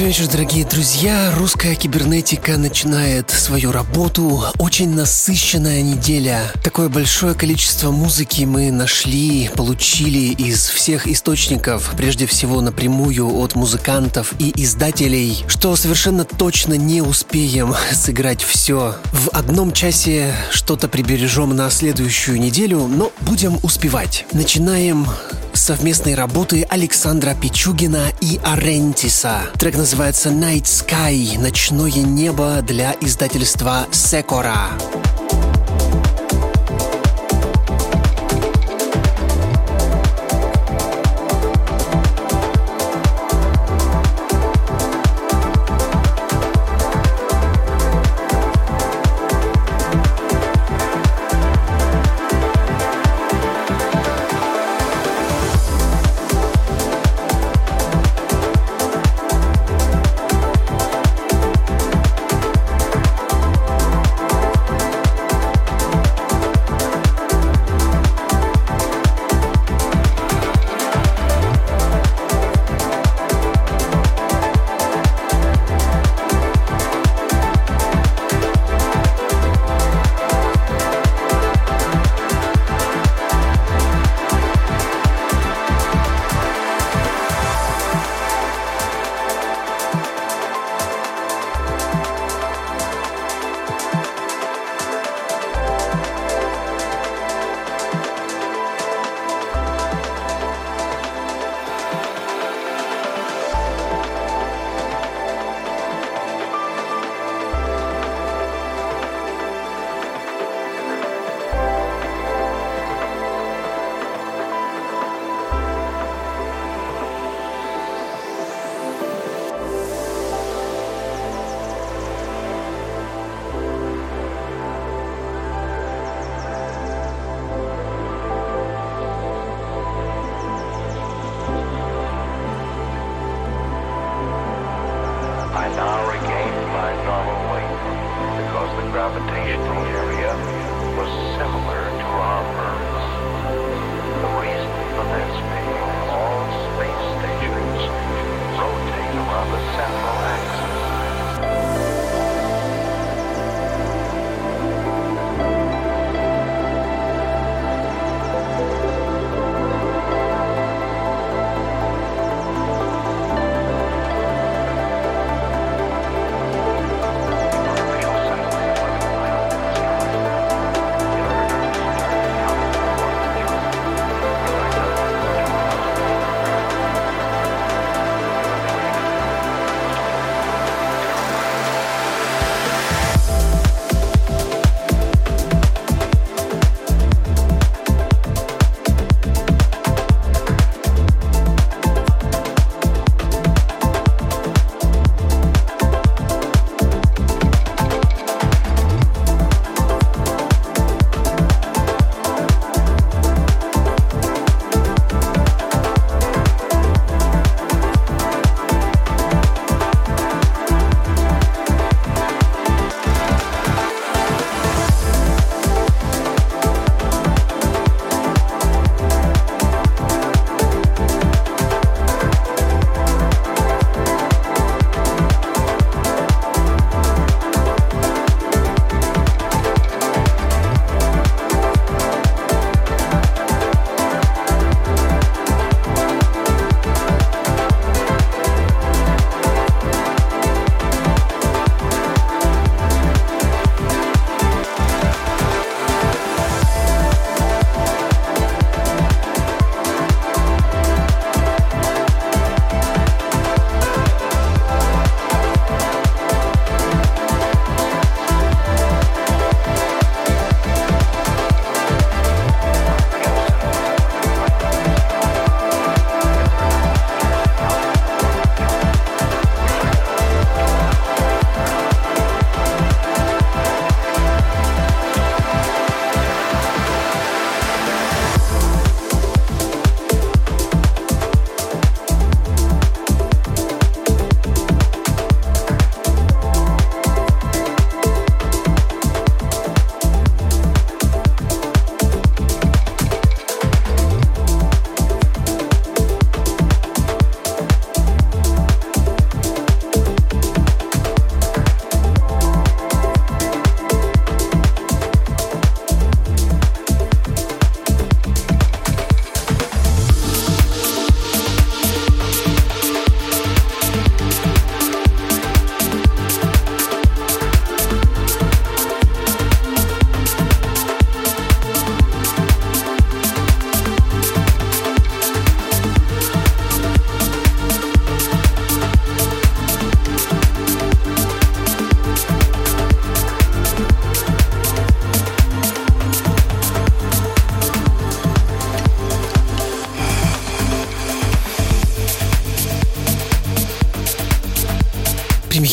Добрый вечер, дорогие друзья. Русская кибернетика начинает свою работу. Очень насыщенная неделя. Такое большое количество музыки мы нашли, получили из всех источников, прежде всего напрямую от музыкантов и издателей, что совершенно точно не успеем сыграть все. В одном часе что-то прибережем на следующую неделю, но будем успевать. Начинаем совместной работы Александра Пичугина и Арентиса. Трек называется Night Sky – «Ночное небо» для издательства Секора.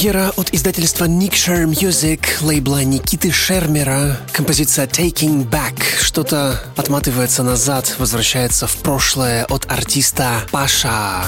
Премьера от издательства Nick Share Music, лейбла Никиты Шермера. Композиция Taking Back. Что-то отматывается назад, возвращается в прошлое от артиста Паша.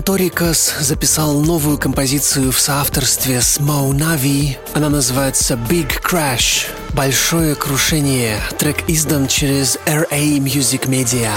Антон Торикас записал новую композицию в соавторстве с Моу Нави. Она называется Big Crash. Большое крушение. Трек издан через RA Music Media.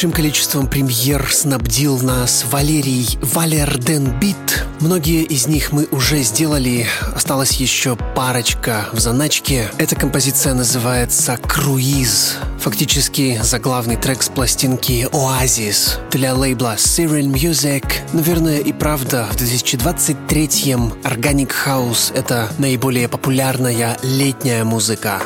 Большим количеством премьер снабдил нас Валерий Валерден Бит. Многие из них мы уже сделали, осталась еще парочка в заначке. Эта композиция называется «Круиз». Фактически заглавный трек с пластинки «Оазис» для лейбла Cyril Music. Наверное, и правда, в 2023-м Organic House — это наиболее популярная летняя музыка.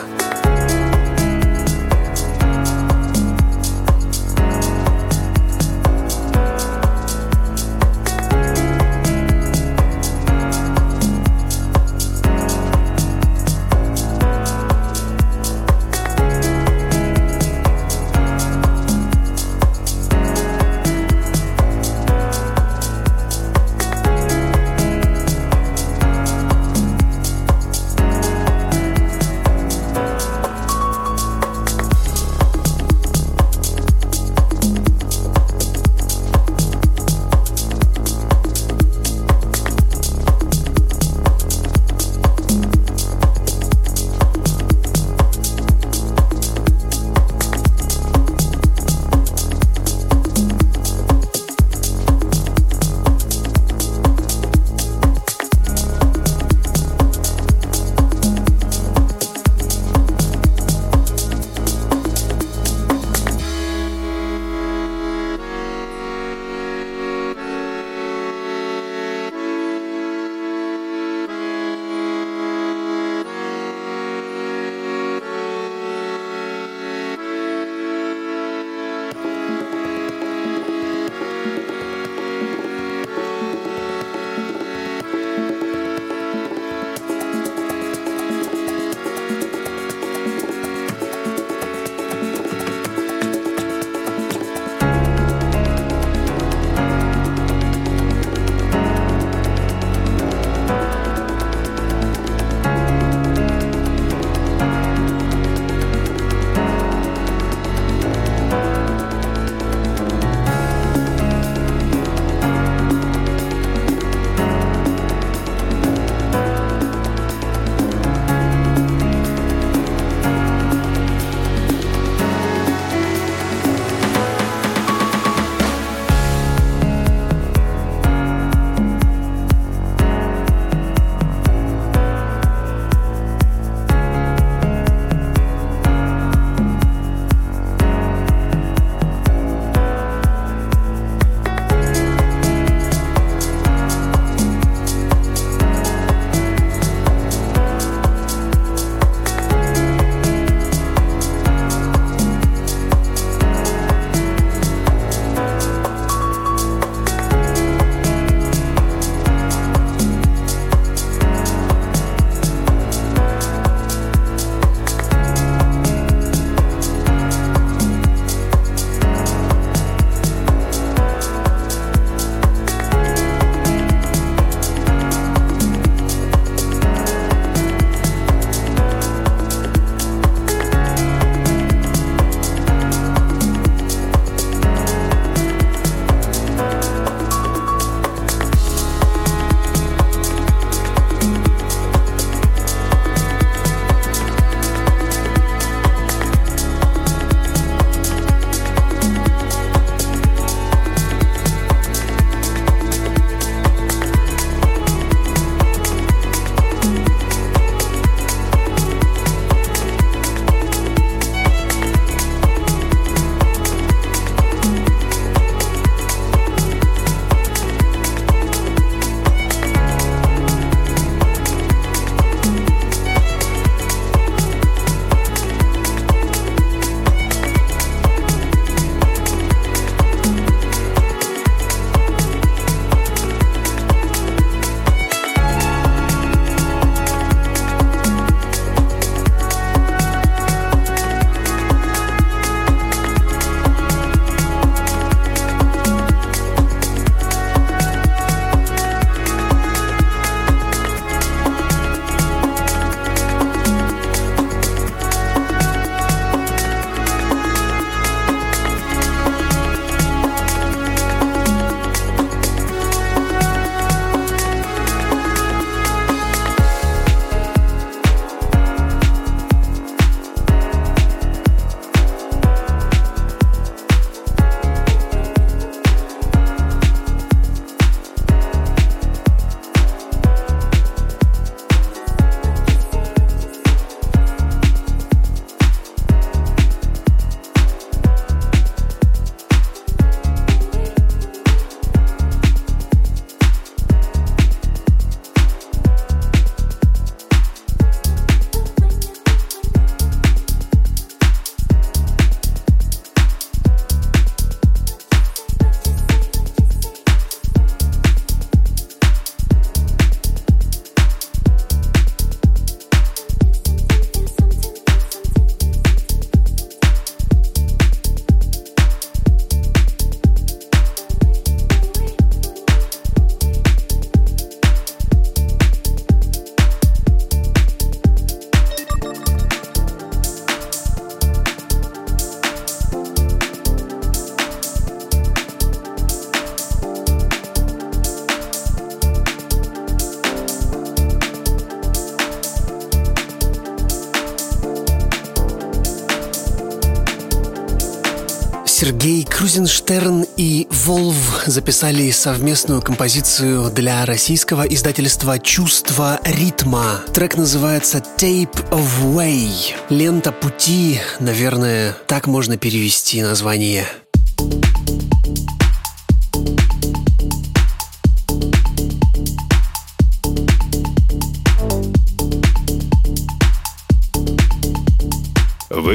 Сергей Крузенштерн и Волв записали совместную композицию для российского издательства «Чувство ритма». Трек называется «Tape of Way». Лента пути, наверное, так можно перевести название.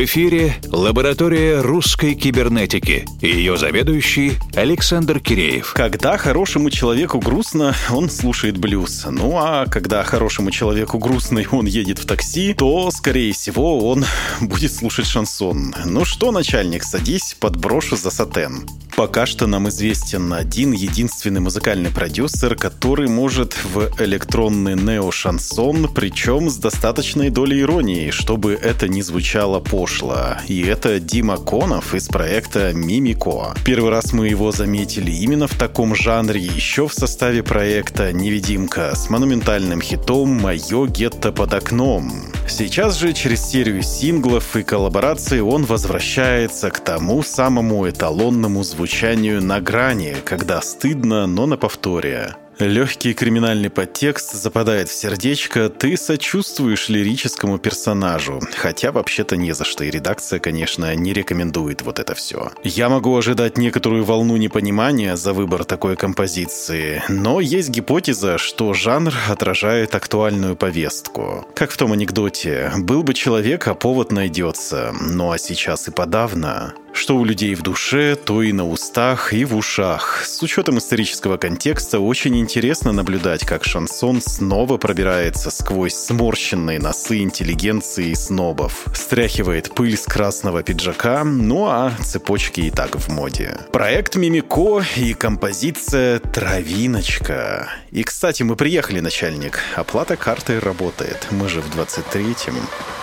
Эфире лаборатория русской кибернетики и ее заведующий Александр Киреев. Когда хорошему человеку грустно, он слушает блюз. Ну а когда хорошему человеку грустно и он едет в такси, то, скорее всего, он будет слушать шансон. Ну что, начальник, садись, подброшу за сатен. Пока что нам известен один единственный музыкальный продюсер, который может в электронный нео-шансон, причем с достаточной долей иронии, чтобы это не звучало пошло пошло. И это Дима Конов из проекта Мимико. Первый раз мы его заметили именно в таком жанре, еще в составе проекта «Невидимка» с монументальным хитом «Мое гетто под окном». Сейчас же через серию синглов и коллабораций он возвращается к тому самому эталонному звучанию на грани, когда стыдно, но на повторе. Легкий криминальный подтекст западает в сердечко, ты сочувствуешь лирическому персонажу. Хотя вообще-то не за что, и редакция, конечно, не рекомендует вот это все. Я могу ожидать некоторую волну непонимания за выбор такой композиции, но есть гипотеза, что жанр отражает актуальную повестку. Как в том анекдоте «Был бы человек, а повод найдется», ну а сейчас и подавно. Что у людей в душе, то и на устах, и в ушах. С учетом исторического контекста очень интересно наблюдать, как шансон снова пробирается сквозь сморщенные носы интеллигенции и снобов. Стряхивает пыль с красного пиджака, ну а цепочки и так в моде. Проект Мимико и композиция «Травиночка». И, кстати, мы приехали, начальник. Оплата картой работает. Мы же в 23-м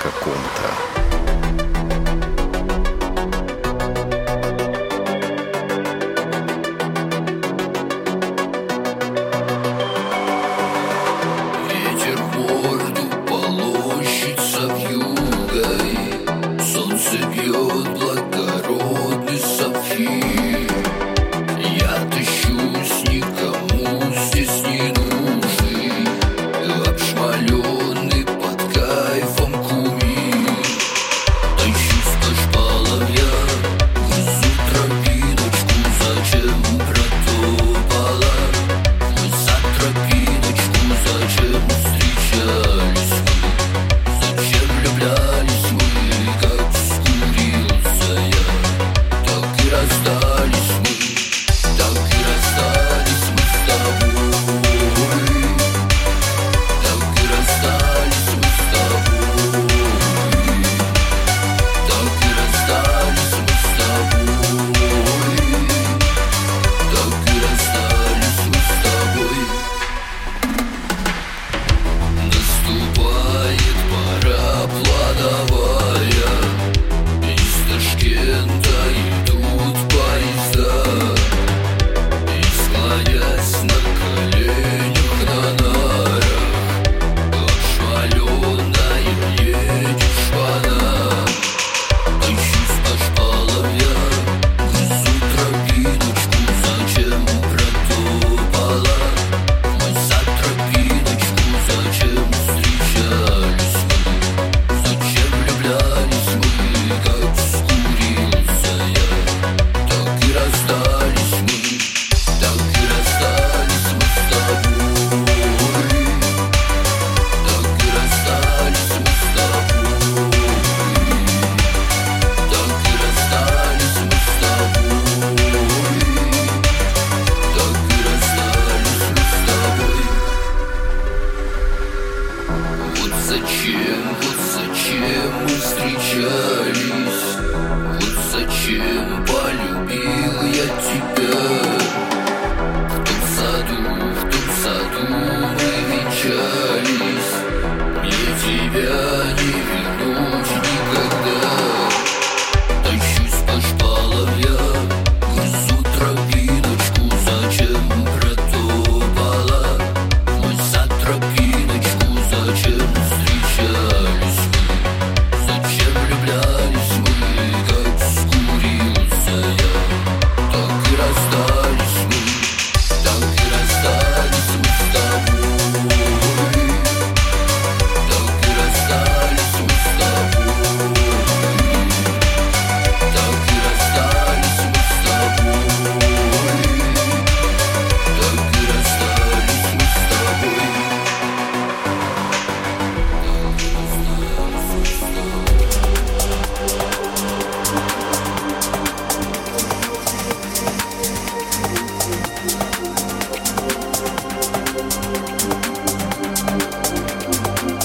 каком-то.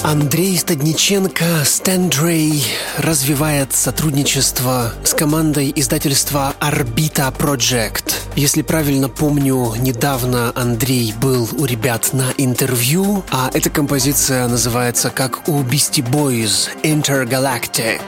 Андрей Стадниченко, Стендрей, развивает сотрудничество с командой издательства Orbita Project. Если правильно помню, недавно Андрей был у ребят на интервью, а эта композиция называется как у Beastie Boys Intergalactic.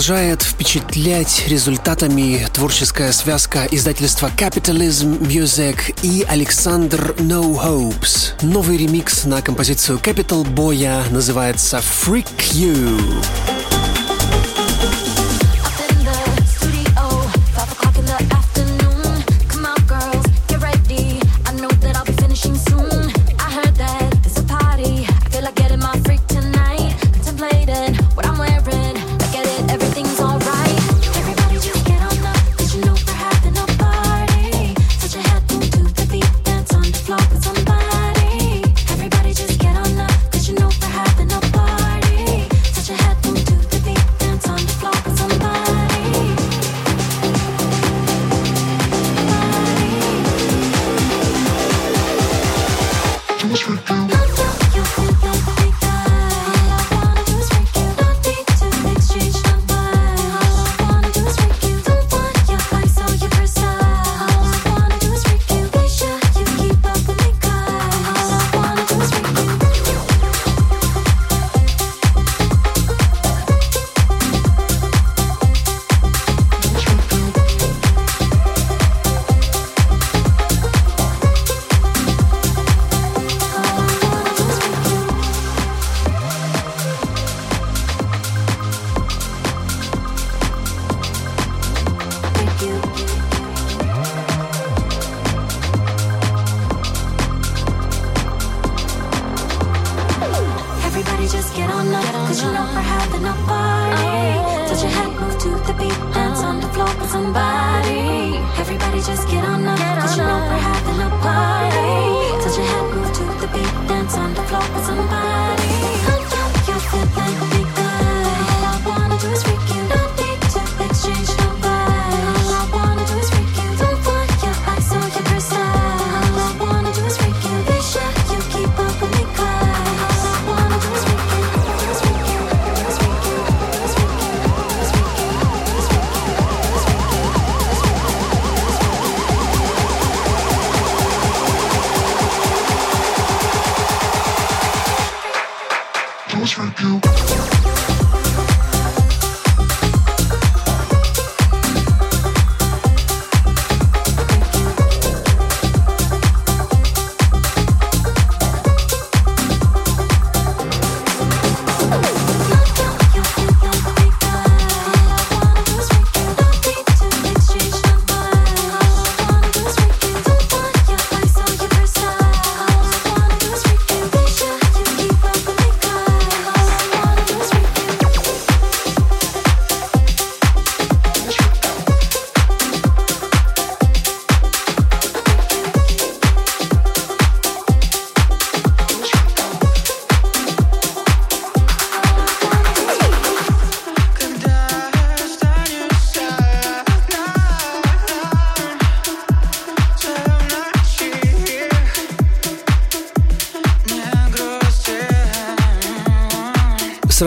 Продолжает впечатлять результатами творческая связка издательства Capitalism Music и Александр No Hopes. Новый ремикс на композицию Capital Boya называется Freak You.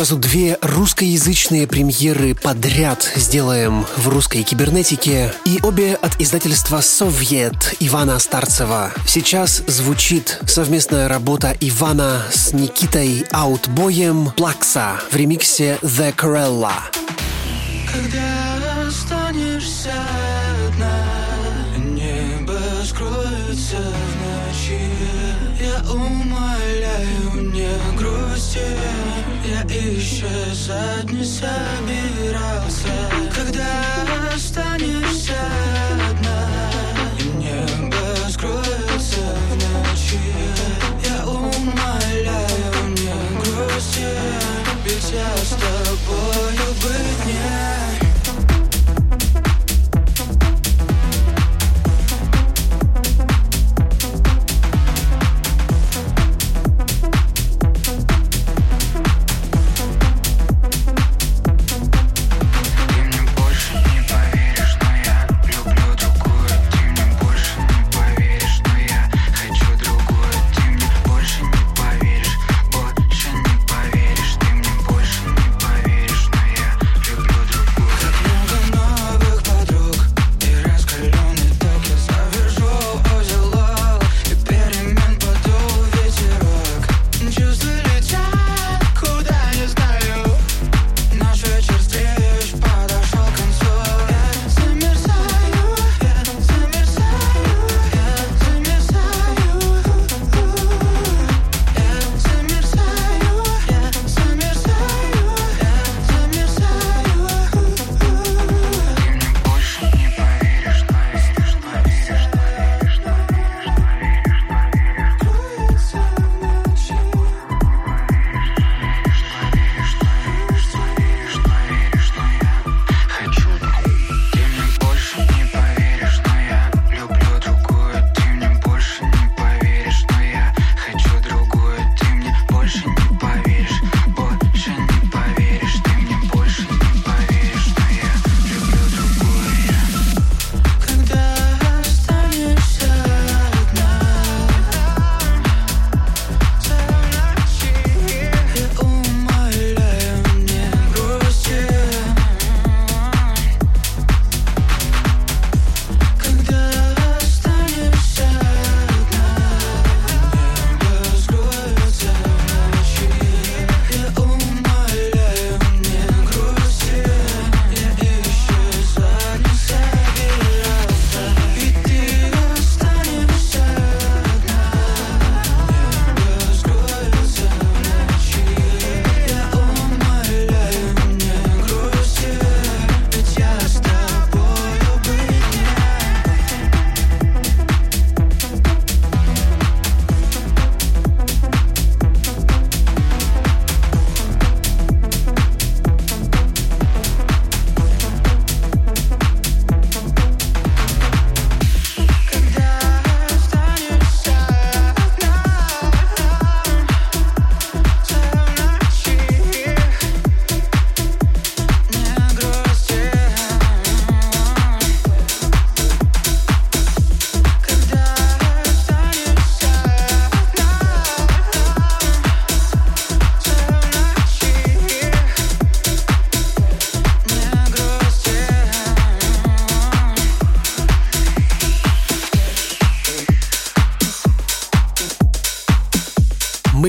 Сразу две русскоязычные премьеры подряд сделаем в русской кибернетике. И обе от издательства «Совет» Ивана Старцева. Сейчас звучит совместная работа Ивана с Никитой Аутбоем «Плакса» в ремиксе «The Corella». Когда sadness I've been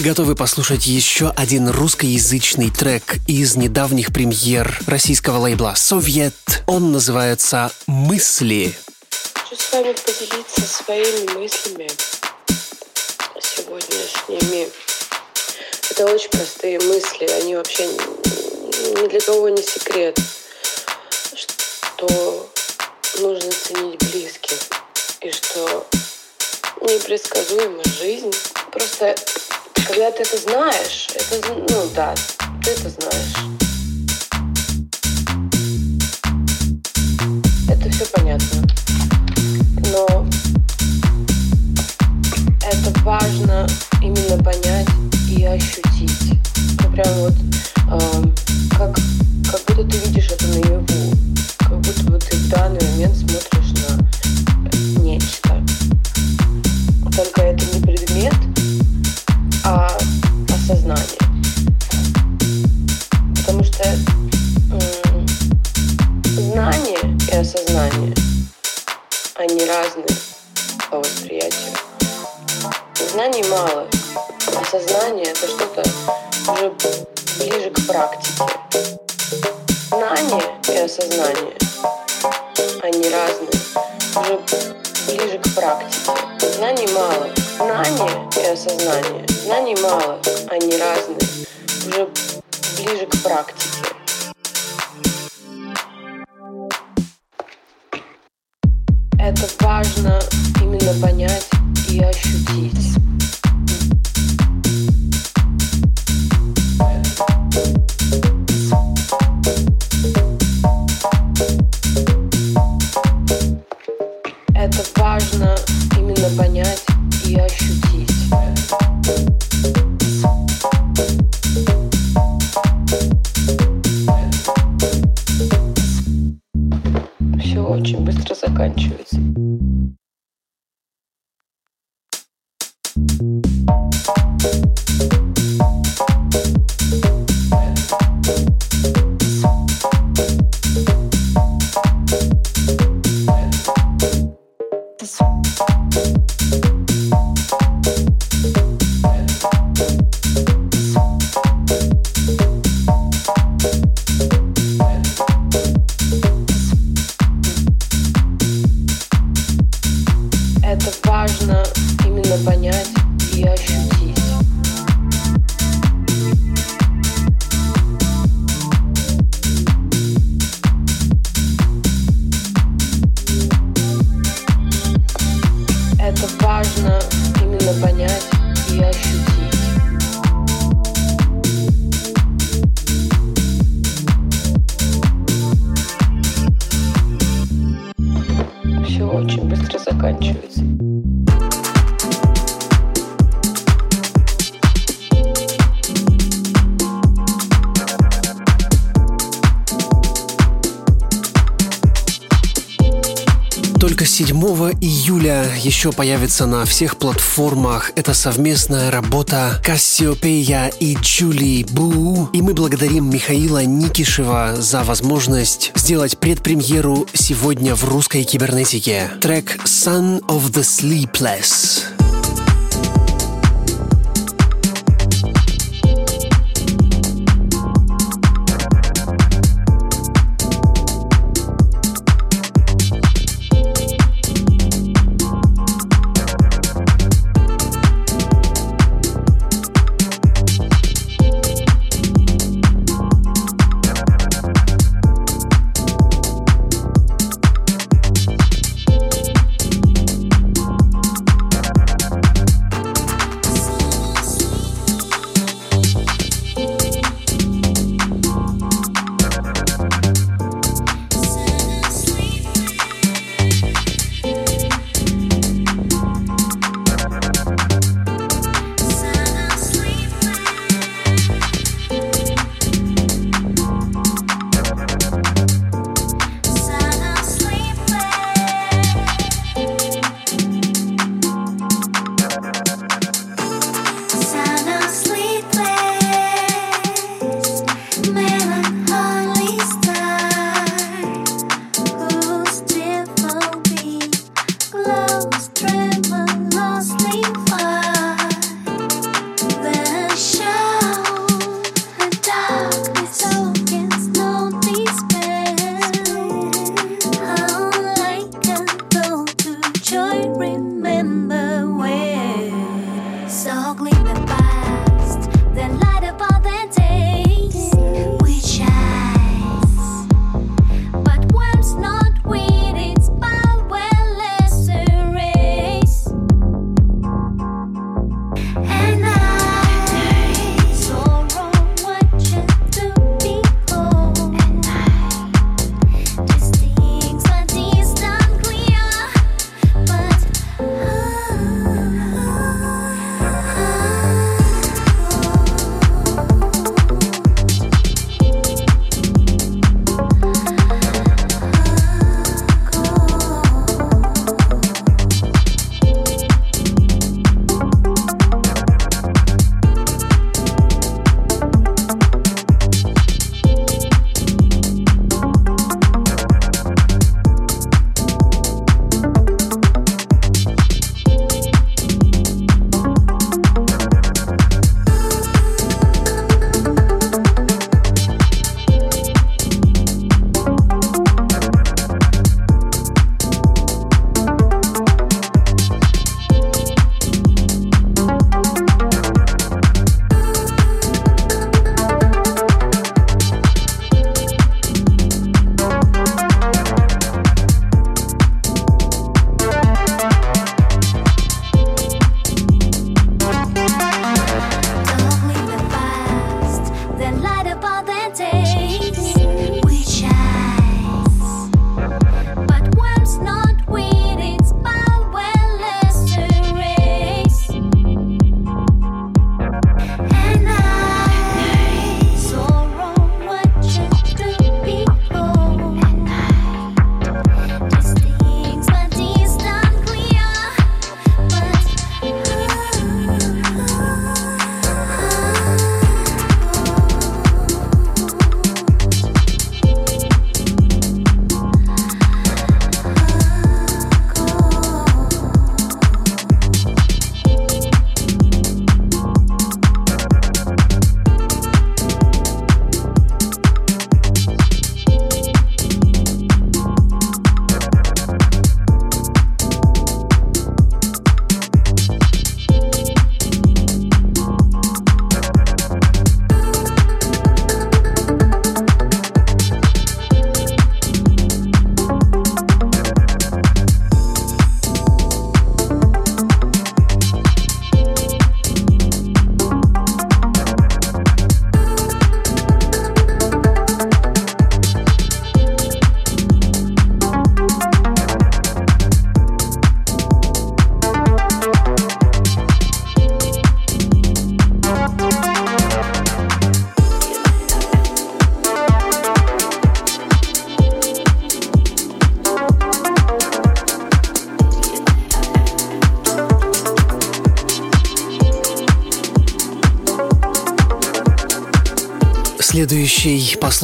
готовы послушать еще один русскоязычный трек из недавних премьер российского лейбла «Совет». Он называется «Мысли». Хочу с вами поделиться своими мыслями сегодняшними. Это очень простые мысли, они вообще ни для кого не секрет, что нужно ценить близких и что непредсказуема жизнь. Просто когда ты это знаешь, это, ну да, ты это знаешь. Это все понятно. Но это важно именно понять и ощутить. Ну, прям вот э, как, как будто ты видишь это наяву. Как будто вот ты в данный момент смотришь они разные по восприятию. Знаний мало, а сознание это что-то уже ближе к практике. Знание и осознание, они разные, уже ближе к практике. Знаний мало. Знание и осознание. Знаний мало, они разные, уже ближе к практике. Важно именно понять и ощутить. Все очень быстро заканчивается. Только 7 июля еще появится на всех платформах эта совместная работа Кассиопея и Джули Бу. И мы благодарим Михаила Никишева за возможность сделать предпремьеру сегодня в русской кибернетике. Трек Son of the Sleepless.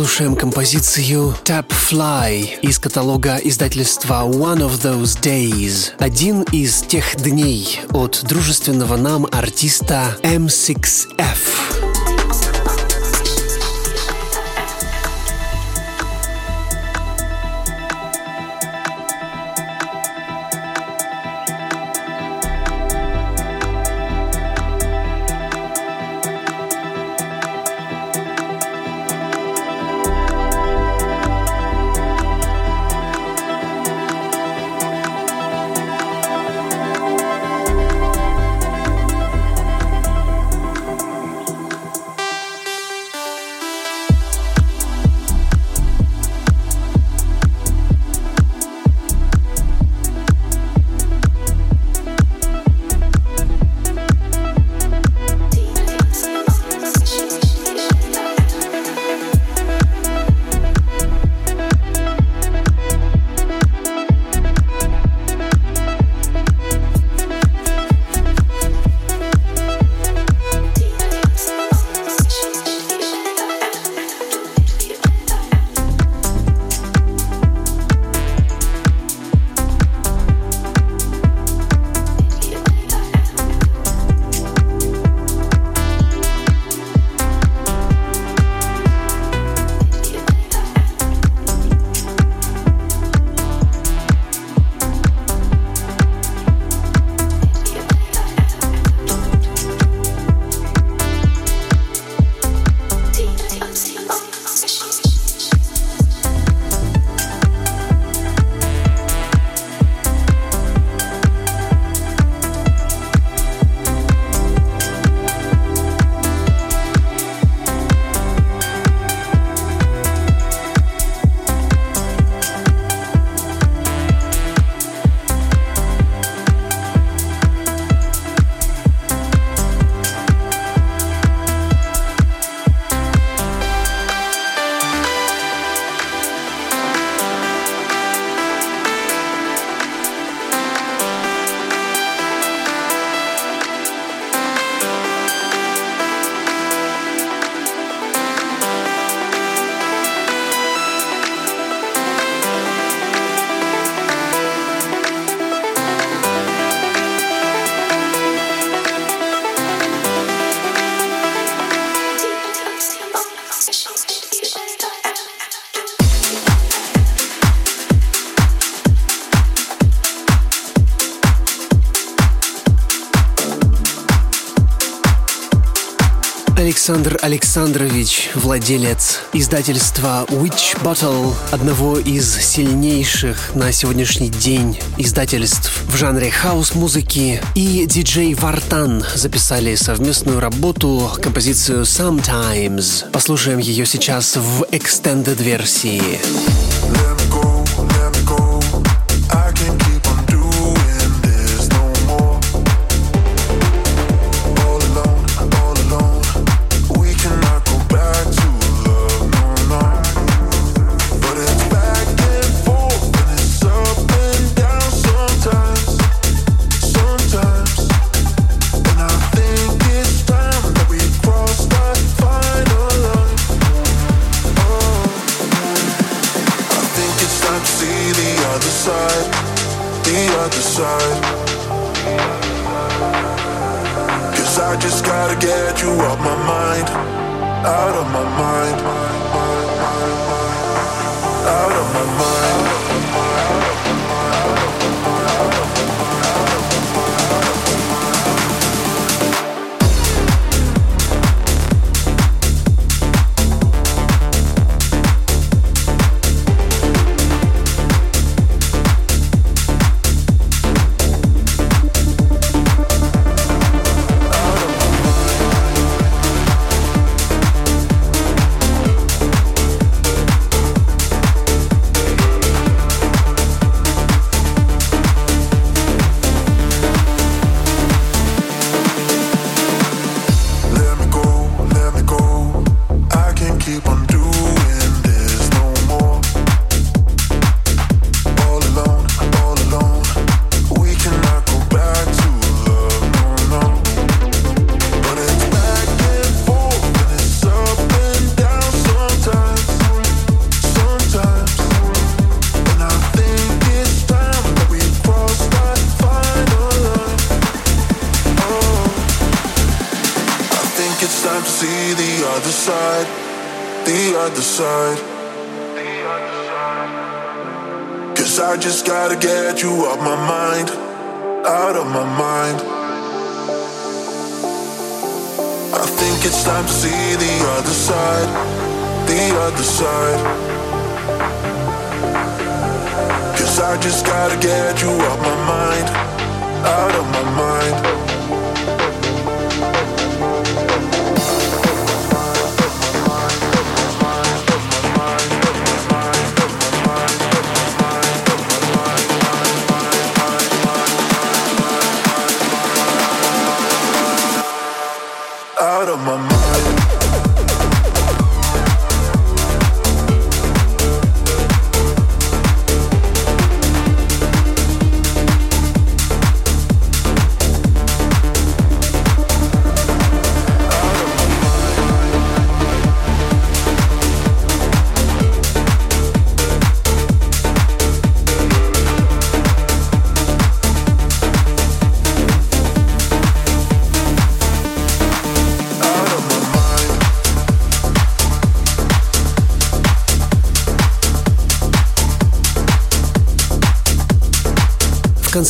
Послушаем композицию Tap Fly из каталога издательства One of Those Days. Один из тех дней от дружественного нам артиста M6F. Александрович, владелец издательства Witch Bottle, одного из сильнейших на сегодняшний день издательств в жанре хаос-музыки, и диджей Вартан записали совместную работу, композицию Sometimes. Послушаем ее сейчас в extended версии. out of my mind, out of my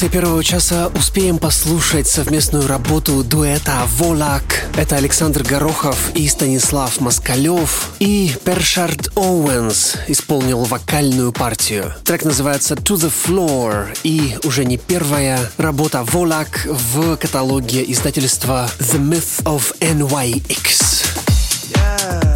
конце первого часа успеем послушать совместную работу дуэта «Волак». Это Александр Горохов и Станислав Москалев. И Першард Оуэнс исполнил вокальную партию. Трек называется «To the Floor» и уже не первая работа «Волак» в каталоге издательства «The Myth of NYX». Yeah.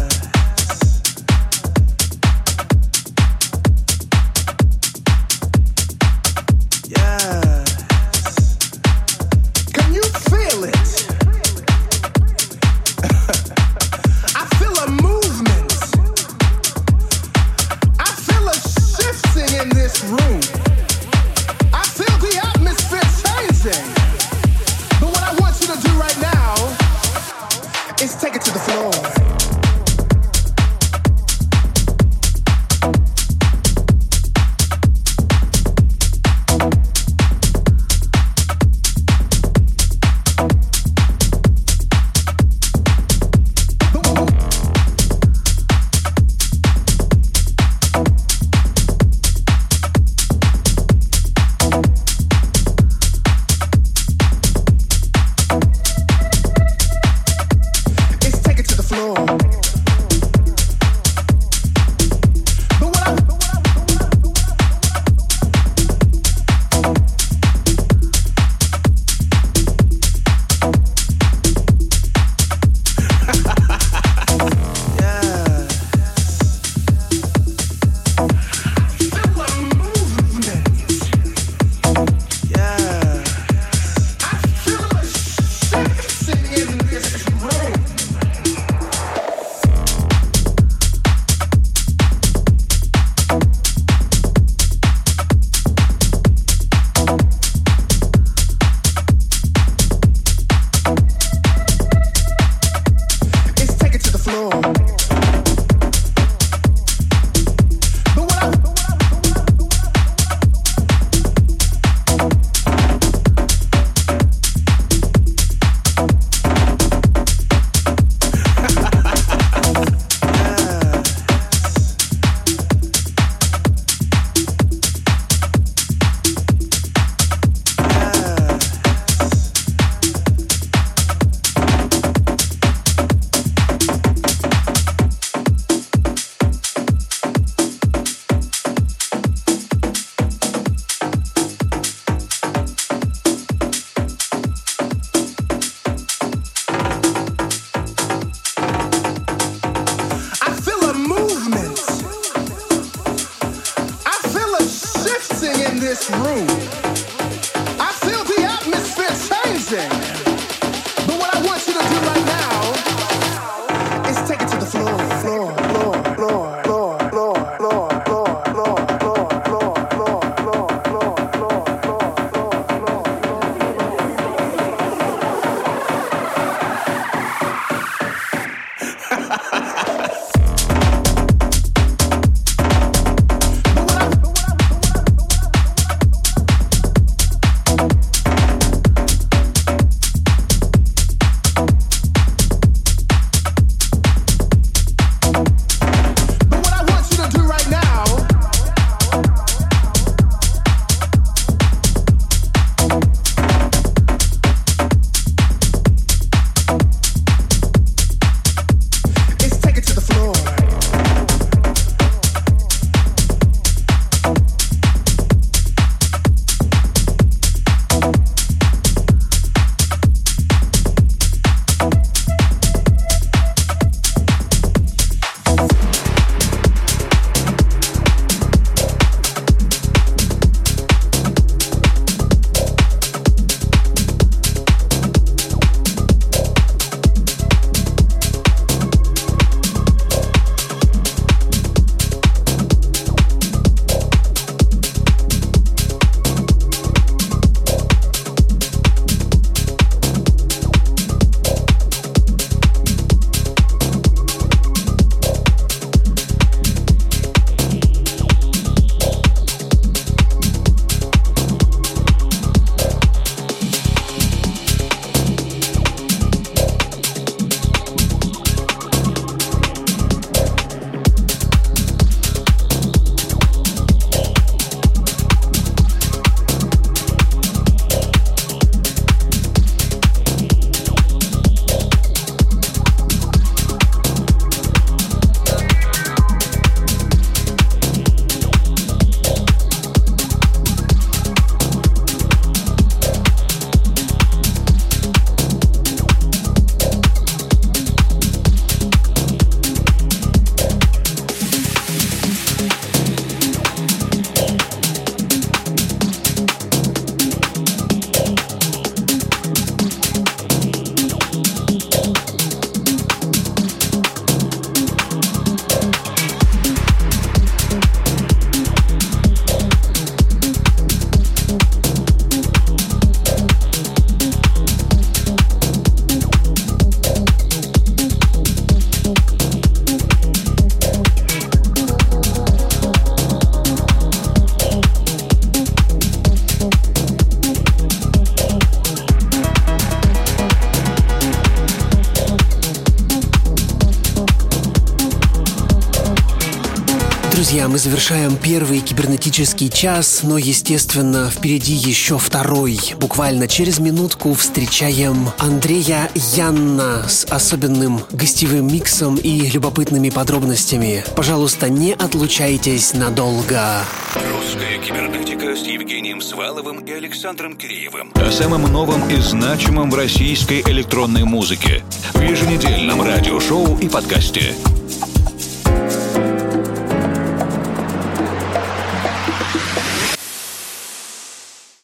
Мы завершаем первый кибернетический час, но, естественно, впереди еще второй. Буквально через минутку встречаем Андрея Янна с особенным гостевым миксом и любопытными подробностями. Пожалуйста, не отлучайтесь надолго. Русская кибернетика с Евгением Сваловым и Александром Киреевым. О самом новом и значимом в российской электронной музыке. В еженедельном радиошоу и подкасте.